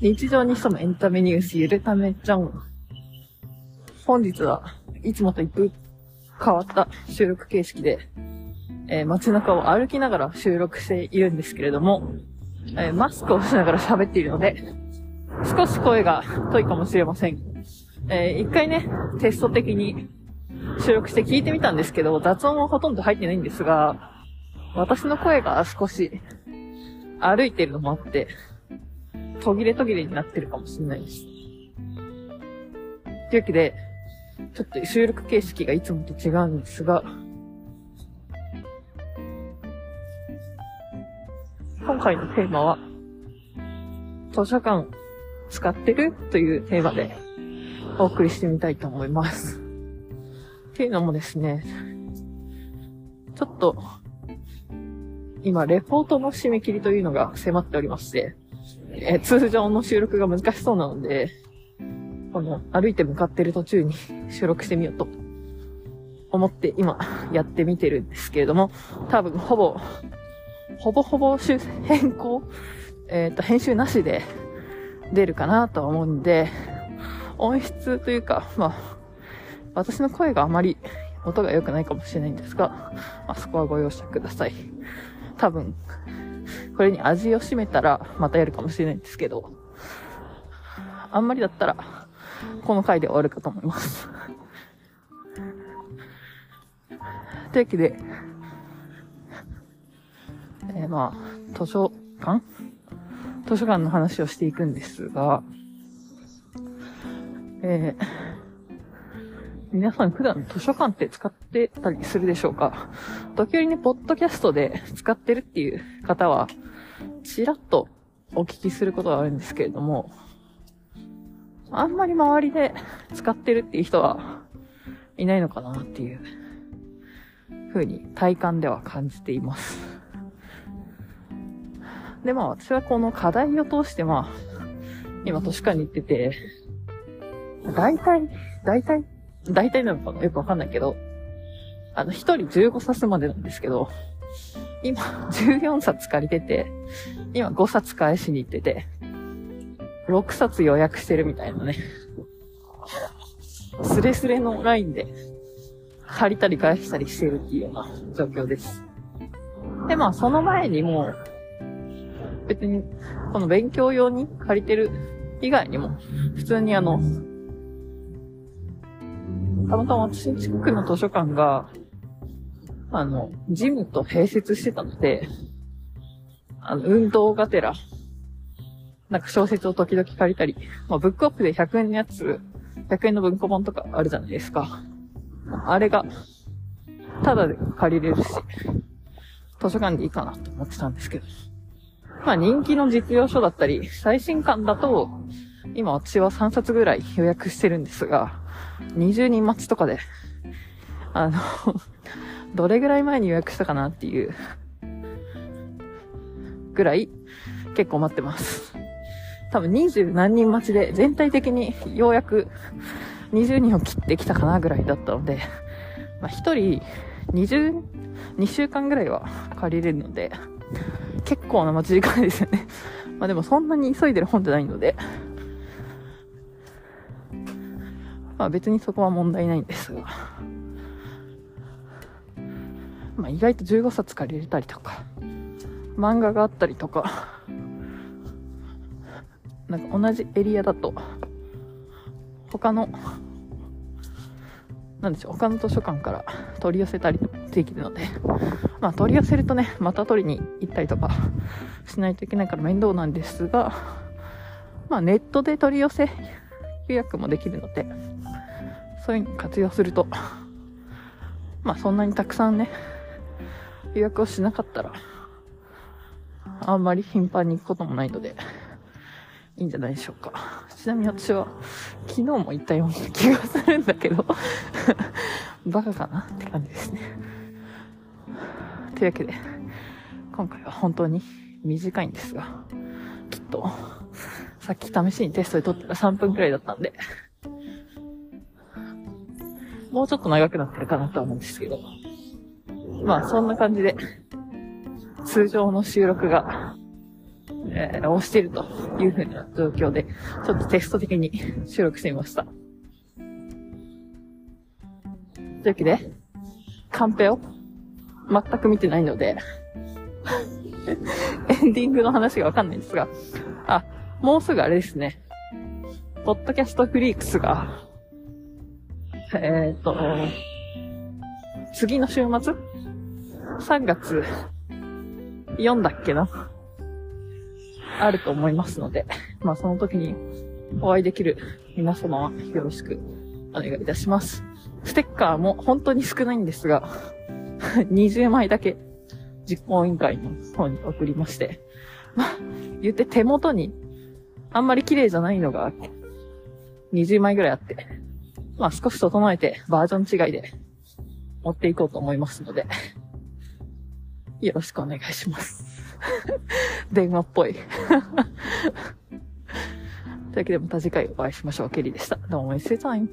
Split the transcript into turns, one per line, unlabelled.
日常に潜むエンタメニュースゆるためちゃん。本日はいつもと一風変わった収録形式で、えー、街中を歩きながら収録しているんですけれども、えー、マスクをしながら喋っているので、少し声が遠いかもしれません。えー、一回ね、テスト的に収録して聞いてみたんですけど、雑音はほとんど入ってないんですが、私の声が少し歩いてるのもあって、途切れ途切れになってるかもしれないです。というわけで、ちょっと収録形式がいつもと違うんですが、今回のテーマは、図書館使ってるというテーマでお送りしてみたいと思います。っていうのもですね、ちょっと、今、レポートの締め切りというのが迫っておりまして、え通常の収録が難しそうなので、この歩いて向かってる途中に 収録してみようと思って今やってみてるんですけれども、多分ほぼ、ほぼほぼ変更、えっ、ー、と、編集なしで出るかなとは思うんで、音質というか、まあ、私の声があまり音が良くないかもしれないんですが、まあ、そこはご容赦ください。多分、これに味を占めたらまたやるかもしれないんですけど、あんまりだったら、この回で終わるかと思います。というわけで、えー、まあ、図書館？図書館の話をしていくんですが、えー、皆さん普段図書館って使ってたりするでしょうか？時折ね、ポッドキャストで使ってるっていう方は、ちらっとお聞きすることがあるんですけれども、あんまり周りで使ってるっていう人はいないのかなっていう風に体感では感じています。で、まあ私はこの課題を通してまあ、今図書館に行ってて、大体、大体大体なのかなよくわかんないけど、あの、一人15冊までなんですけど、今、14冊借りてて、今5冊返しに行ってて、6冊予約してるみたいなね。スレスレのラインで、借りたり返したりしてるっていうような状況です。で、まあ、その前にも、別に、この勉強用に借りてる以外にも、普通にあの、たまたま私の近くの図書館が、あの、ジムと併設してたので、あの、運動がてら、なんか小説を時々借りたり、まあ、ブックオップで100円のやつ、100円の文庫本とかあるじゃないですか。あれが、ただで借りれるし、図書館でいいかなと思ってたんですけど。まあ人気の実用書だったり、最新刊だと、今私は3冊ぐらい予約してるんですが、20人待ちとかで、あの どれぐらい前に予約したかなっていう、ぐらい、結構待ってます。多分20何人待ちで、全体的にようやく20人を切ってきたかなぐらいだったので、まあ、1人20、2週間ぐらいは借りれるので、結構な待ち時間ですよね。まあでもそんなに急いでる本じゃないので、まあ別にそこは問題ないんですが。まあ意外と15冊借りれたりとか、漫画があったりとか、なんか同じエリアだと、他の、なんでしょう、他の図書館から取り寄せたりできるので、まあ取り寄せるとね、また取りに行ったりとかしないといけないから面倒なんですが、まあネットで取り寄せ予約もできるので、そういうの活用すると、まあそんなにたくさんね、予約をしなかったら、あんまり頻繁に行くこともないので、いいんじゃないでしょうか。ちなみに私は、昨日も行ったような気がするんだけど バカかなって感じですね。というわけで、今回は本当に短いんですが、きっと、さっき試しにテストで取ったら3分くらいだったんで、もうちょっと長くなってるかなとは思うんですけど、まあそんな感じで、通常の収録がえー、押してるというふうな状況で、ちょっとテスト的に収録してみました。というわけで、カンペを全く見てないのでエンディングの話がわかんないんですが、あ、もうすぐあれですね。ポッドキャストフリークスが、えっ、と、次の週末 ?3 月。4だっけな？あると思いますので、まあその時にお会いできる皆様はよろしくお願いいたします。ステッカーも本当に少ないんですが、20枚だけ実行委員会の方に送りまして、まあ、言って手元にあんまり綺麗じゃないのが20枚ぐらいあって、まあ少し整えてバージョン違いで持っていこうと思いますので、よろしくお願いします。電話っぽい。というわけでまた次回お会いしましょう。ケリーでした。どうも、It's your time.